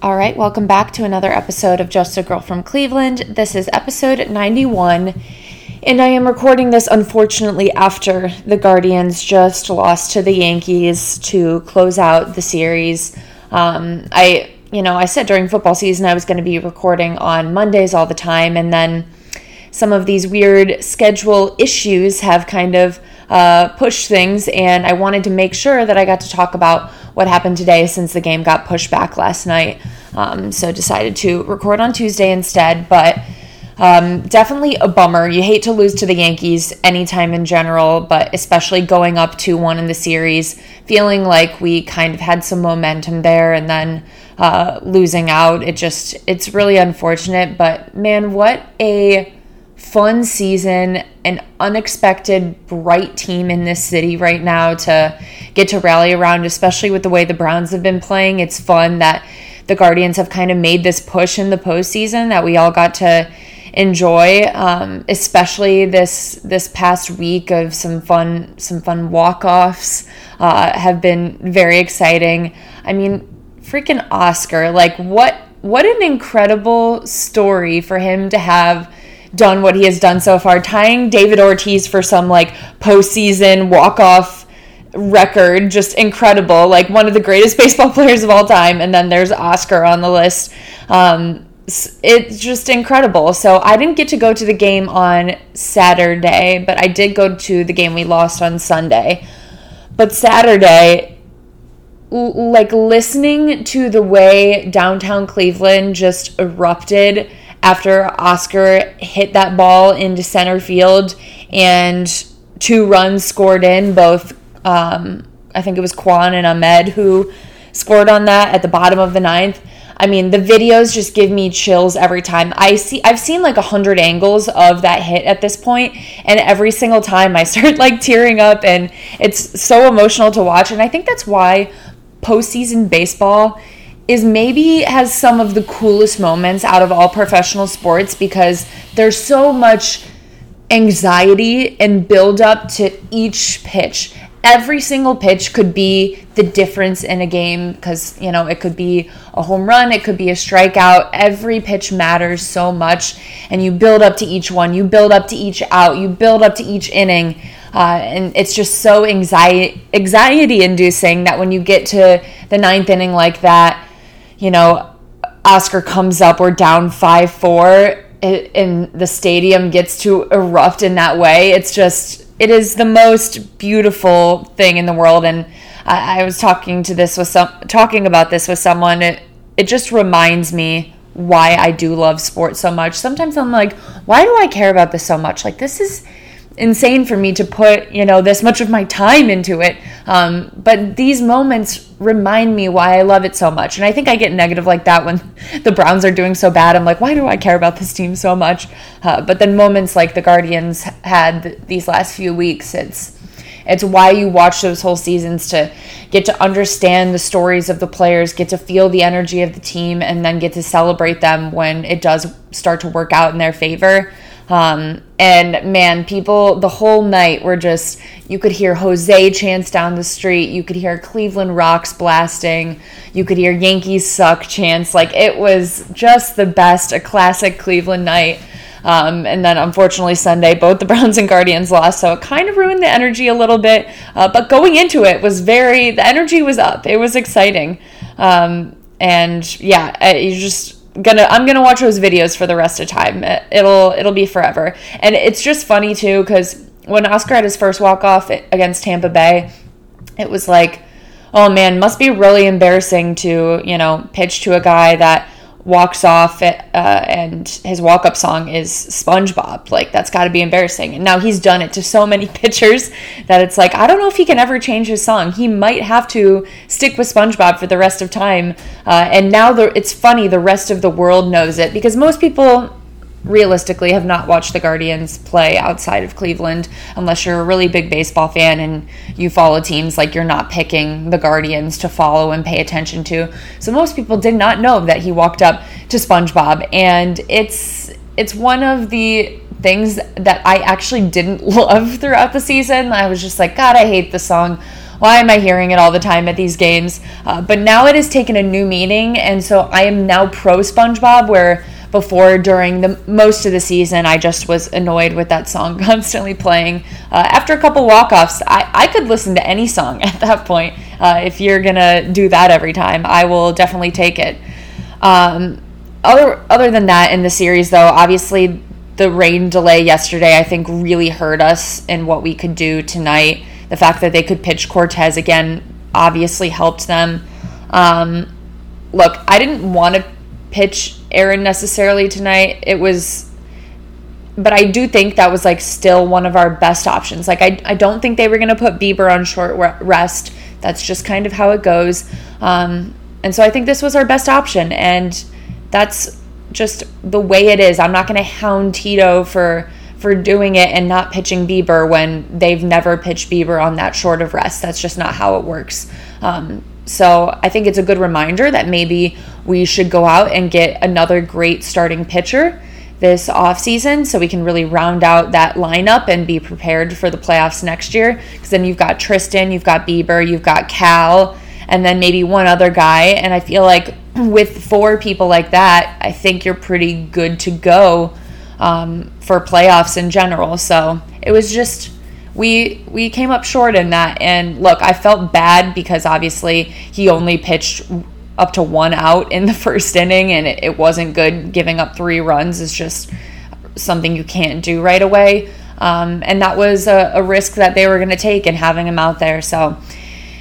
All right, welcome back to another episode of Just a Girl from Cleveland. This is episode 91, and I am recording this unfortunately after the Guardians just lost to the Yankees to close out the series. Um, I, you know, I said during football season I was going to be recording on Mondays all the time, and then some of these weird schedule issues have kind of uh, pushed things, and I wanted to make sure that I got to talk about what happened today since the game got pushed back last night. Um, so decided to record on Tuesday instead, but. Um, definitely a bummer. You hate to lose to the Yankees anytime in general, but especially going up 2 1 in the series, feeling like we kind of had some momentum there and then uh, losing out. It just, it's really unfortunate. But man, what a fun season, an unexpected bright team in this city right now to get to rally around, especially with the way the Browns have been playing. It's fun that the Guardians have kind of made this push in the postseason that we all got to enjoy, um, especially this this past week of some fun some fun walk offs uh, have been very exciting. I mean, freaking Oscar! Like what what an incredible story for him to have done what he has done so far, tying David Ortiz for some like postseason walk off record, just incredible. Like one of the greatest baseball players of all time. And then there's Oscar on the list. Um, it's just incredible. So I didn't get to go to the game on Saturday, but I did go to the game we lost on Sunday. But Saturday, like listening to the way downtown Cleveland just erupted after Oscar hit that ball into center field and two runs scored in, both um, I think it was Kwan and Amed who scored on that at the bottom of the ninth. I mean, the videos just give me chills every time. I see I've seen like a hundred angles of that hit at this point, and every single time I start like tearing up and it's so emotional to watch. And I think that's why postseason baseball is maybe has some of the coolest moments out of all professional sports because there's so much anxiety and build up to each pitch. Every single pitch could be the difference in a game because, you know, it could be a home run, it could be a strikeout. Every pitch matters so much, and you build up to each one, you build up to each out, you build up to each inning. Uh, and it's just so anxiety anxiety inducing that when you get to the ninth inning like that, you know, Oscar comes up, we're down 5 4, and the stadium gets to erupt in that way. It's just, it is the most beautiful thing in the world. And I, I was talking to this with some, talking about this with someone. It, it just reminds me why I do love sports so much. Sometimes I'm like, why do I care about this so much? Like, this is insane for me to put you know this much of my time into it. Um, but these moments remind me why i love it so much. And i think i get negative like that when the browns are doing so bad. I'm like why do i care about this team so much? Uh, but then moments like the guardians had these last few weeks it's it's why you watch those whole seasons to get to understand the stories of the players, get to feel the energy of the team, and then get to celebrate them when it does start to work out in their favor. Um, and man, people the whole night were just, you could hear Jose chants down the street, you could hear Cleveland Rocks blasting, you could hear Yankees suck chants. Like it was just the best, a classic Cleveland night. Um, and then unfortunately Sunday, both the Browns and Guardians lost, so it kind of ruined the energy a little bit. Uh, but going into it was very, the energy was up. It was exciting. Um, and yeah, you just gonna I'm gonna watch those videos for the rest of time. It, will it'll be forever, and it's just funny too because when Oscar had his first walk off against Tampa Bay, it was like, oh man, must be really embarrassing to you know pitch to a guy that walks off uh, and his walk up song is SpongeBob. Like, that's got to be embarrassing. And now he's done it to so many pitchers that it's like, I don't know if he can ever change his song. He might have to stick with SpongeBob for the rest of time. Uh, and now the, it's funny, the rest of the world knows it because most people realistically have not watched the Guardians play outside of Cleveland unless you're a really big baseball fan and you follow teams like you're not picking the Guardians to follow and pay attention to. So most people did not know that he walked up to SpongeBob and it's it's one of the things that I actually didn't love throughout the season. I was just like, God, I hate the song why am I hearing it all the time at these games? Uh, but now it has taken a new meaning, and so I am now pro SpongeBob, where before during the most of the season i just was annoyed with that song constantly playing. Uh, after a couple walk-offs I, I could listen to any song at that point. Uh, if you're gonna do that every time i will definitely take it. Um, other other than that in the series though obviously the rain delay yesterday i think really hurt us in what we could do tonight. The fact that they could pitch Cortes again obviously helped them. Um, look i didn't want to pitch Aaron necessarily tonight. It was, but I do think that was like still one of our best options. Like, I, I don't think they were going to put Bieber on short rest. That's just kind of how it goes. Um, and so I think this was our best option. And that's just the way it is. I'm not going to hound Tito for for doing it and not pitching Bieber when they've never pitched Bieber on that short of rest. That's just not how it works. Um, so I think it's a good reminder that maybe we should go out and get another great starting pitcher this offseason so we can really round out that lineup and be prepared for the playoffs next year. Because then you've got Triston, you've got Bieber, you've got Cal, and then maybe one other guy. And I feel like with four people like that, I think you're pretty good to go um, for playoffs in general. So it was just we we came up short in that. And look i felt bad because obviously he only pitched up to one out in the first inning and it, it wasn't good. Giving up three runs is just something you can't do right away. Um, and that was a, a risk that they were going to take in having him out there. So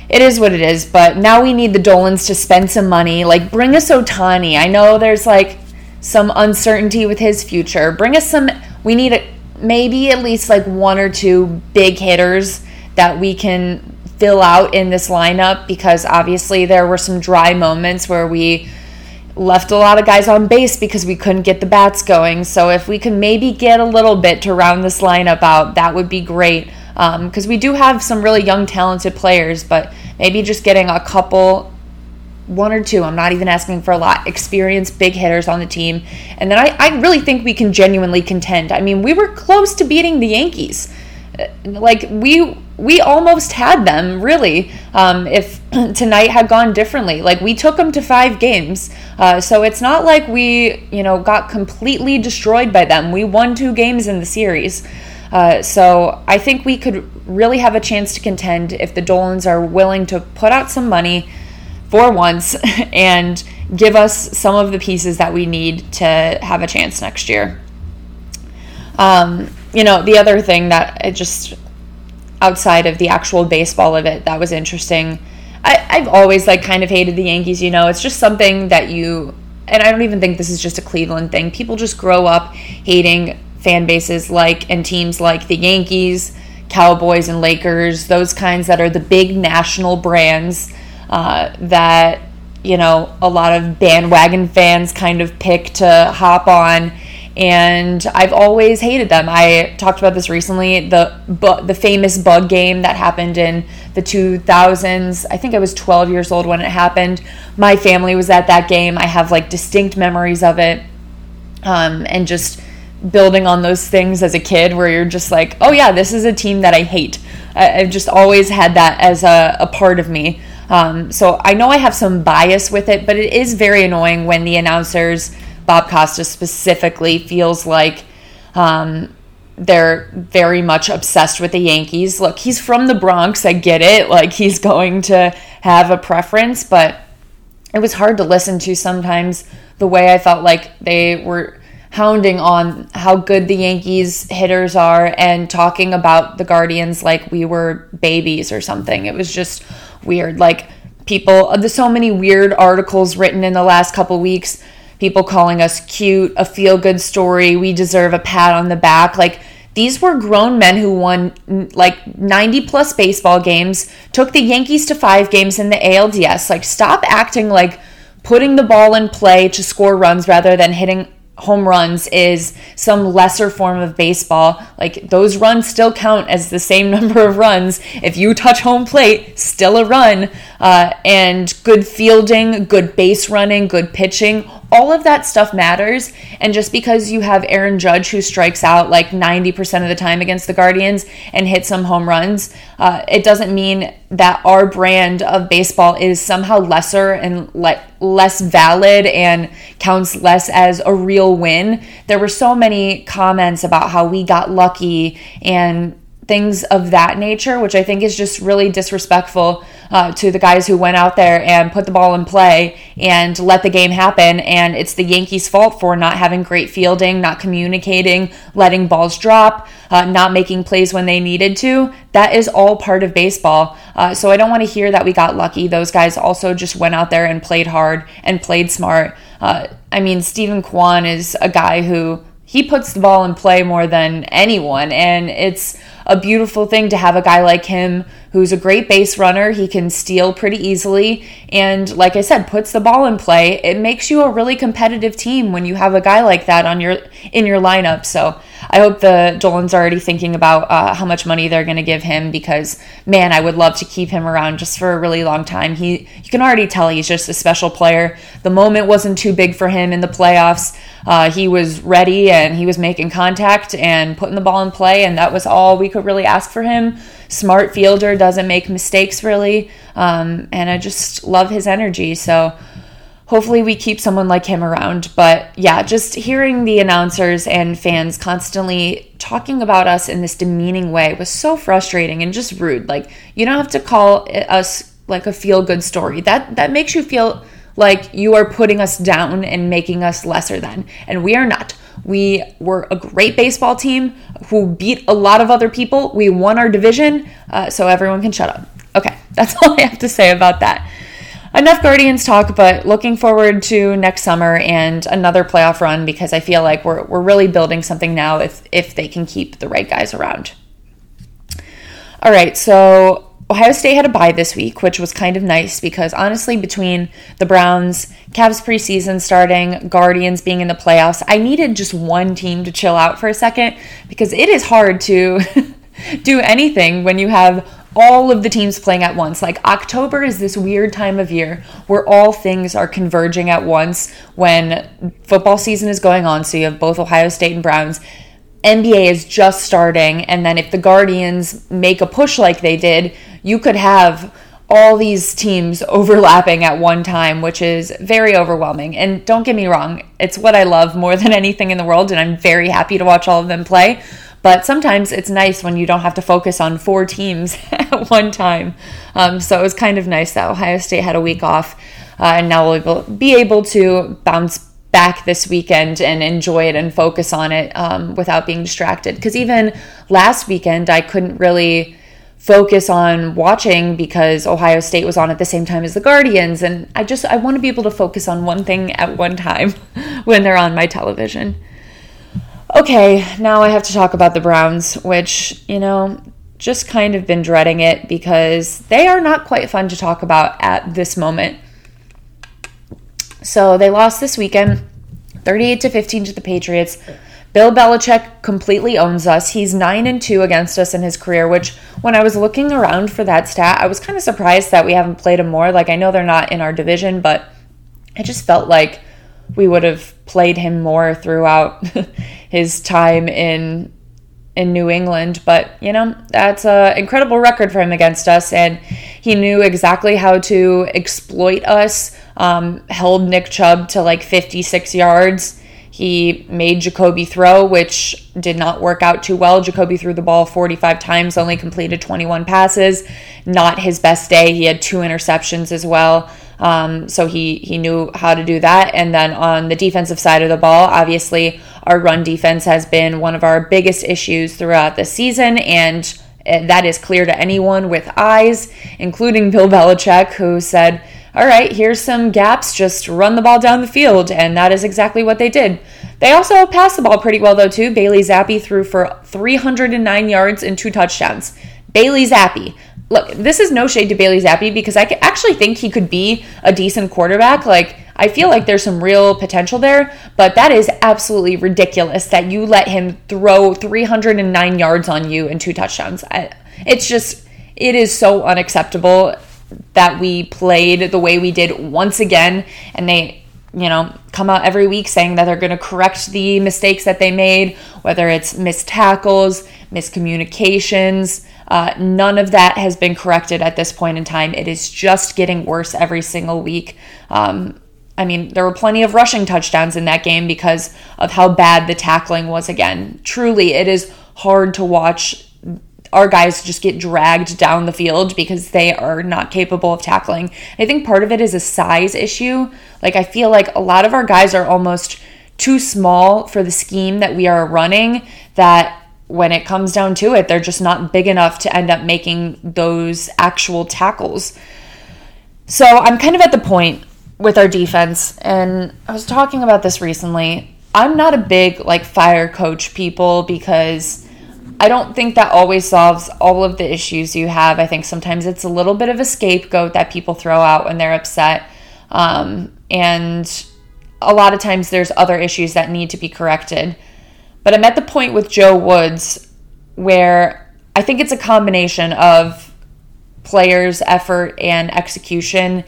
it is what it is. But now we need the dolans to spend some money. Like bring us Ohtani. i know there's like some uncertainty with his future. Bring us some we need a maybe at least like one or two big hitters that we can fill out in this lineup because obviously there were some dry moments where we left a lot of guys on base because we couldn't get the bats going. So if we can maybe get a little bit to round this lineup out, that would be great. Because um, we do have some really young, talented players, but maybe just getting a couple one or two. I'm not even asking for a lot. Experienced big hitters on the team. And then I, I really think we can genuinely contend. I mean, we were close to beating the Yankees. Uh, like we we almost had them really um, if tonight had gone differently like we took them to five games uh, so it's not like we you know got completely destroyed by them we won two games in the series uh, so i think we could really have a chance to contend if the dolans are willing to put out some money for once and give us some of the pieces that we need to have a chance next year. Um, you know, the other thing that I just outside of the actual baseball of it that was interesting. I, I've always like kind of hated the Yankees, you know, it's just something that you and I don't even think this is just a Cleveland thing. People just grow up hating fan bases like and teams like the Yankees, Cowboys, and Lakers, those kinds that are the big national brands uh, that you know a lot of bandwagon fans kind of pick to hop on and I've always hated them. I talked about this recently. The bu- the famous bug game that happened in the 2000s. I think I was 12 years old when it happened. My family was at that game. I have like distinct memories of it, um, and just building on those things as a kid, where you're just like, oh yeah, this is a team that I hate. I- have just always had that as a, a part of me. Um, so I know I have some bias with it, but it is very annoying when the announcers, Bob Costas specifically, feels like um, they're very much obsessed with the Yankees. Look, he's from the Bronx. I get it. Like he's going to have a preference, but it was hard to listen to sometimes the way I felt like they were hounding on how good the Yankees hitters are and talking about the Guardians like we were babies or something. It was just weird. Like people, uh, there's so many weird articles written in the last couple weeks. People calling us cute, a feel good story, we deserve a pat on the back. Like these were grown men who won like 90 plus baseball games, took the Yankees to five games in the ALDS. Like stop acting like putting the ball in play to score runs rather than hitting home runs is some lesser form of baseball. Like those runs still count as the same number of runs. If you touch home plate, still a run. Uh, and good fielding, good base running, good pitching. All of that stuff matters. And just because you have Aaron Judge who strikes out like 90% of the time against the Guardians and hits some home runs, uh, it doesn't mean that our brand of baseball is somehow lesser and le- less valid and counts less as a real win. There were so many comments about how we got lucky and things of that nature, which I think is just really disrespectful uh, to the guys who went out there and put the ball in play and let the game happen. And it's the Yankees' fault for not having great fielding, not communicating, letting balls drop, uh, not making plays when they needed to. That is all part of baseball. Uh, so I don't want to hear that we got lucky. Those guys also just went out there and played hard and played smart. Uh, I mean, Steven Kwan is a guy who he puts the ball in play more than anyone, and it's a beautiful thing to have a guy like him who's a great base runner. He can steal pretty easily. And like I said, puts the ball in play. It makes you a really competitive team when you have a guy like that on your in your lineup. So I hope the Dolans already thinking about uh, how much money they're going to give him because man, I would love to keep him around just for a really long time. He you can already tell he's just a special player. The moment wasn't too big for him in the playoffs. Uh, he was ready and he was making contact and putting the ball in play, and that was all we could really ask for him smart fielder, doesn't make mistakes really. Um, and I just love his energy. So hopefully we keep someone like him around. But yeah, just hearing the announcers and fans constantly talking about us in this demeaning way was so frustrating and just rude. Like you don't have to call us like a feel good story. That that makes you feel like you are putting us down and making us lesser than. And we are not. We were a great baseball team who beat a lot of other people. We won our division, uh, so everyone can shut up. Okay, that's all I have to say about that. Enough Guardians talk, but looking forward to next summer and another playoff run because I feel like we're, we're really building something now if, if they can keep the right guys around. All right, so Ohio State had a bye this week, which was kind of nice because honestly, between the Browns, Cavs preseason starting, Guardians being in the playoffs, I needed just one team to chill out for a second because it is hard to do anything when you have all of the teams playing at once. Like October is this weird time of year where all things are converging at once when football season is going on. So you have both Ohio State and Browns NBA is just starting, and then if the Guardians make a push like they did, you could have all these teams overlapping at one time, which is very overwhelming. And don't get me wrong, it's what I love more than anything in the world, and I'm very happy to watch all of them play. But sometimes it's nice when you don't have to focus on four teams at one time. Um, so it was kind of nice that Ohio State had a week off, uh, and now we'll be able to bounce back this weekend and enjoy it and focus on it um, without being distracted. Because even last weekend, I couldn't really focus on watching because Ohio State was on at the same time as the Guardians and I just I want to be able to focus on one thing at one time when they're on my television. Okay, now I have to talk about the Browns, which, you know, just kind of been dreading it because they are not quite fun to talk about at this moment. So they lost this weekend, 38 to 15 to the Patriots. Bill Belichick completely owns us. He's 9 and 2 against us in his career, which when I was looking around for that stat, I was kind of surprised that we haven't played him more. Like I know they're not in our division, but I just felt like we would have played him more throughout his time in in New England. But, you know, that's an incredible record for him against us. And he knew exactly how to exploit us, um, held Nick Chubb to like 56 yards. He made Jacoby throw, which did not work out too well. Jacoby threw the ball 45 times, only completed 21 passes. Not his best day. He had two interceptions as well. Um, so he he knew how to do that. And then on the defensive side of the ball, obviously our run defense has been one of our biggest issues throughout the season, and eh, that is clear to anyone with eyes, including Bill Belichick, who said, "All right, here's some gaps. Just run the ball down the field," and that is exactly what they did. They also passed the ball pretty well though too. Bailey Zappe threw for 309 yards and two touchdowns. Bailey Zappe look, this is no shade to Bailey Zappe because I actually think he could be a decent quarterback. Like, I feel like there's some real potential there, but that is absolutely ridiculous that you let him throw 309 yards on you and two touchdowns. I, it's just, it is so unacceptable. That we played the way we did once again and they you know come out every week saying that they're going to correct the mistakes that they made whether it's missed tackles miscommunications uh, none of that has been corrected at this point in time it is just getting worse every single week um, I mean, there were plenty of rushing touchdowns in that game because of how bad the tackling was again. Truly, it is hard to watch our guys just get dragged down the field because they are not capable of tackling. I think part of it is a size issue. Like, I feel like a lot of our guys are almost too small for the scheme that we are running that when it comes down to it, they're just not big enough to end up making those actual tackles. So I'm kind of at the point with our defense, and I was talking about this recently. I'm not a big like fire coach people because I don't think that always solves all of the issues you have. I think sometimes it's a little bit of a scapegoat that people throw out when they're upset. Um, and a lot of times there's other issues that need to be corrected. But I'm at the point with Joe Woods where I think it's a combination of players' effort and execution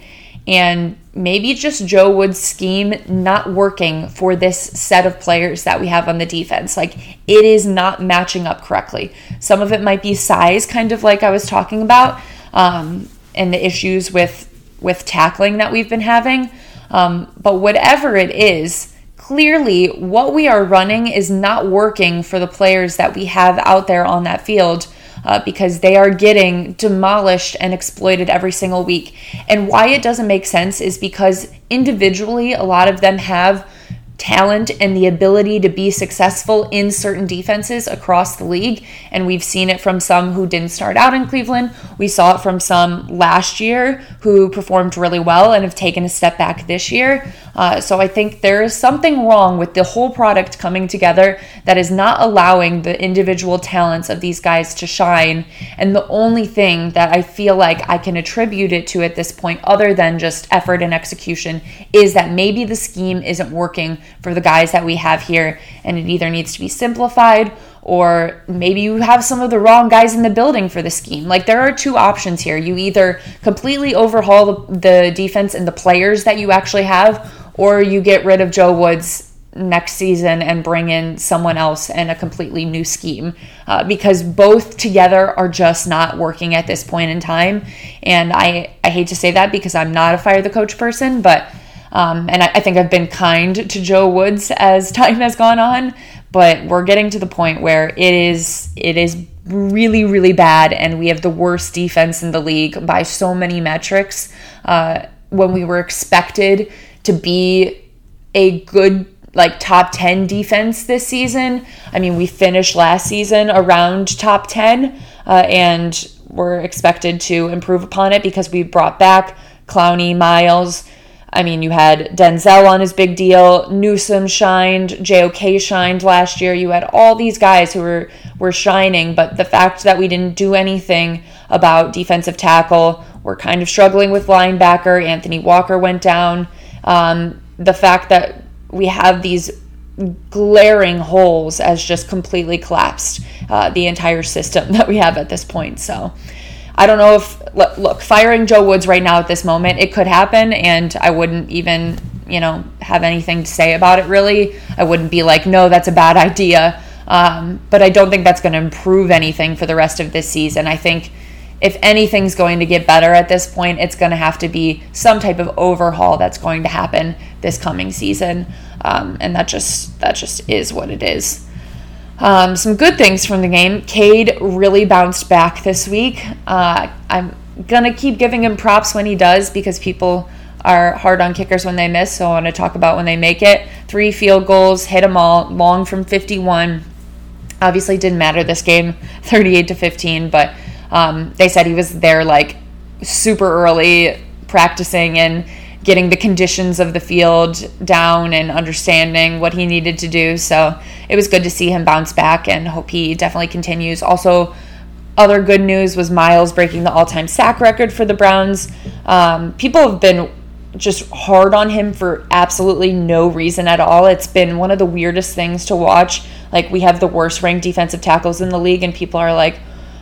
and maybe just Joe Wood's scheme not working for this set of players that we have on the defense. Like it is not matching up correctly. Some of it might be size, kind of like I was talking about, um, and the issues with with tackling that we've been having. Um, but whatever it is, clearly what we are running is not working for the players that we have out there on that field uh, because they are getting demolished and exploited every single week. And why it doesn't make sense is because individually, a lot of them have talent and the ability to be successful in certain defenses across the league. And we've seen it from some who didn't start out in Cleveland. We saw it from some last year who performed really well and have taken a step back this year. Uh, so I think there is something wrong with the whole product coming together that is not allowing the individual talents of these guys to shine. And the only thing that I feel like I can attribute it to at this point, other than just effort and execution, is that maybe the scheme isn't working for the guys that we have here, and it either needs to be simplified or maybe you have some of the wrong guys in the building for the scheme. Like there are two options here. You either completely overhaul the, the defense and the players that you actually have, or you get rid of Joe Woods next season and bring in someone else and a completely new scheme uh, because both together are just not working at this point in time. And I, I hate to say that because I'm not a fire the coach person, but um, and I, I think I've been kind to Joe Woods as time has gone on, but we're getting to the point where it is it is really really bad, and we have the worst defense in the league by so many metrics. Uh, when we were expected to be a good like top 10 defense this season. I mean, we finished last season around top 10 uh, and we're expected to improve upon it because we brought back Clowney, Myles, I mean, you had Denzel on his big deal, Newsome shined, JOK shined last year. You had all these guys who were were shining, but the fact that we didn't do anything about defensive tackle, we're kind of struggling with linebacker. Anthony Walker went down. Um, the fact that we have these glaring holes has just completely collapsed uh, the entire system that we have at this point. So I don't know if look, firing Joe Woods right now at this moment, it could happen, and I wouldn't even you know have anything to say about it really. I wouldn't be like, no, that's a bad idea. Um, but I don't think that's going to improve anything for the rest of this season. I think if anything's going to get better at this point, it's going to have to be some type of overhaul that's going to happen this coming season, um, and that just that just is what it is. Um, some good things from the game. Cade really bounced back this week. Uh, I'm gonna keep giving him props when he does because people are hard on kickers when they miss. So I want to talk about when they make it. Three field goals, hit them all, long from 51. Obviously, didn't matter this game, 38 to 15. But um, they said he was there like super early practicing and getting the conditions of the field down and understanding what he needed to do. So it was good to see him bounce back and hope he definitely continues. Also, other good news was Myles breaking the all time sack record for the Browns. Um, people have been just hard on him for absolutely no reason at all. It's been one of the weirdest things to watch. Like, we have the worst ranked defensive tackles in the league, and people are like,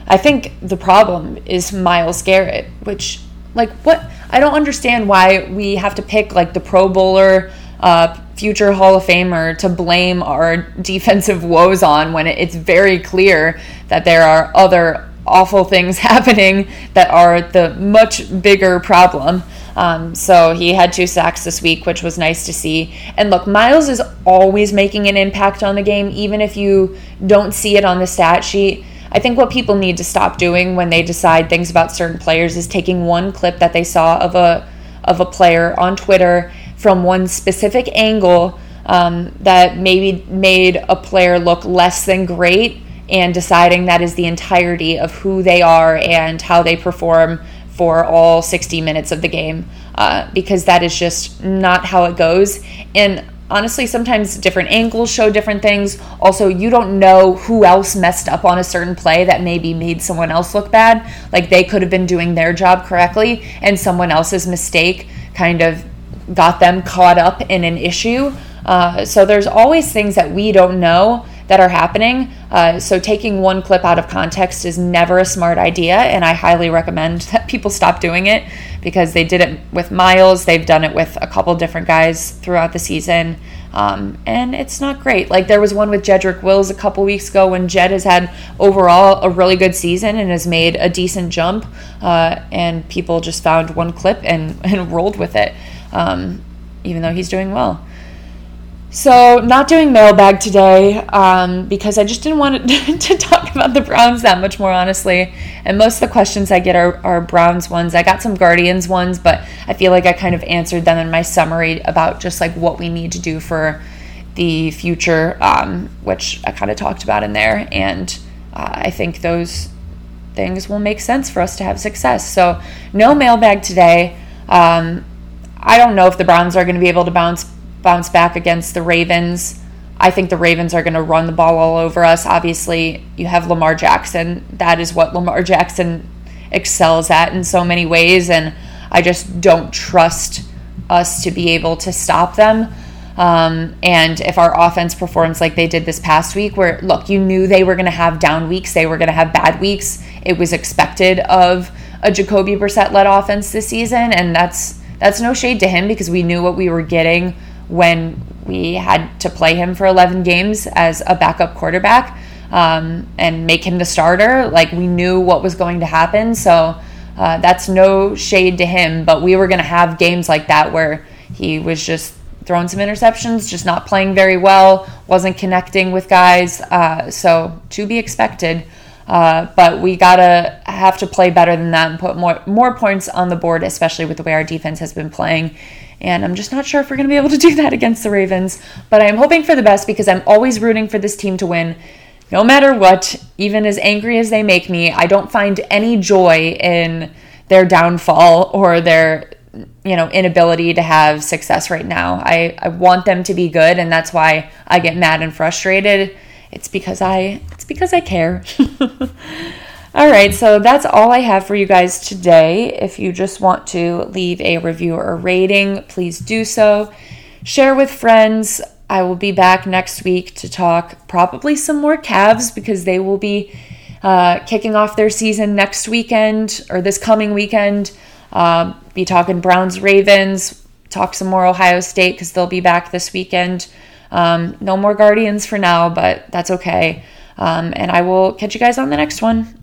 I think the problem is Myles Garrett, which Like, what? I don't understand why we have to pick like the Pro Bowler, uh, future Hall of Famer to blame our defensive woes on when it's very clear that there are other awful things happening that are the much bigger problem. Um, so he had two sacks this week, which was nice to see. And look, Myles is always making an impact on the game, even if you don't see it on the stat sheet. I think what people need to stop doing when they decide things about certain players is taking one clip that they saw of a of a player on Twitter from one specific angle um, that maybe made a player look less than great and deciding that is the entirety of who they are and how they perform for all 60 minutes of the game uh, because that is just not how it goes. And honestly, sometimes different angles show different things. Also, you don't know who else messed up on a certain play that maybe made someone else look bad. Like they could have been doing their job correctly, and someone else's mistake kind of got them caught up in an issue. Uh, so there's always things that we don't know that are happening. Uh, so taking one clip out of context is never a smart idea, and I highly recommend that people stop doing it because they did it with Myles. They've done it with a couple different guys throughout the season. Um, and it's not great. Like there was one with Jedrick Wills a couple weeks ago when Jed has had overall a really good season and has made a decent jump, uh, and people just found one clip and, and rolled with it, um, even though he's doing well. So, not doing mailbag today um, because I just didn't want to, talk about the Browns that much more, honestly. And most of the questions I get are, are Browns ones. I got some Guardians ones, but I feel like I kind of answered them in my summary about just like what we need to do for the future, um, which I kind of talked about in there. And uh, I think those things will make sense for us to have success. So, no mailbag today. Um, I don't know if the Browns are going to be able to bounce bounce back against the Ravens. I think the Ravens are going to run the ball all over us. Obviously, you have Lamar Jackson. That is what Lamar Jackson excels at in so many ways. And I just don't trust us to be able to stop them. Um, and if our offense performs like they did this past week, where look, you knew they were going to have down weeks, they were going to have bad weeks. It was expected of a Jacoby Brissett led offense this season, and that's that's no shade to him because we knew what we were getting when we had to play him for 11 games as a backup quarterback um, and make him the starter. Like we knew what was going to happen. So uh, that's no shade to him. But we were going to have games like that where he was just throwing some interceptions, just not playing very well, wasn't connecting with guys. Uh, so to be expected. Uh, but we gotta have to play better than that and put more more points on the board, especially with the way our defense has been playing. And I'm just not sure if we're going to be able to do that against the Ravens. But I am hoping for the best because I'm always rooting for this team to win. No matter what, even as angry as they make me, I don't find any joy in their downfall or their you know inability to have success right now. I, I want them to be good and that's why I get mad and frustrated. It's because I it's because I care. All right, so that's all I have for you guys today. If you just want to leave a review or rating, please do so. Share with friends. I will be back next week to talk probably some more Cavs because they will be uh, kicking off their season next weekend or this coming weekend. Uh, be talking Browns, Ravens, talk some more Ohio State because they'll be back this weekend. Um, no more Guardians for now, but that's okay. Um, and I will catch you guys on the next one.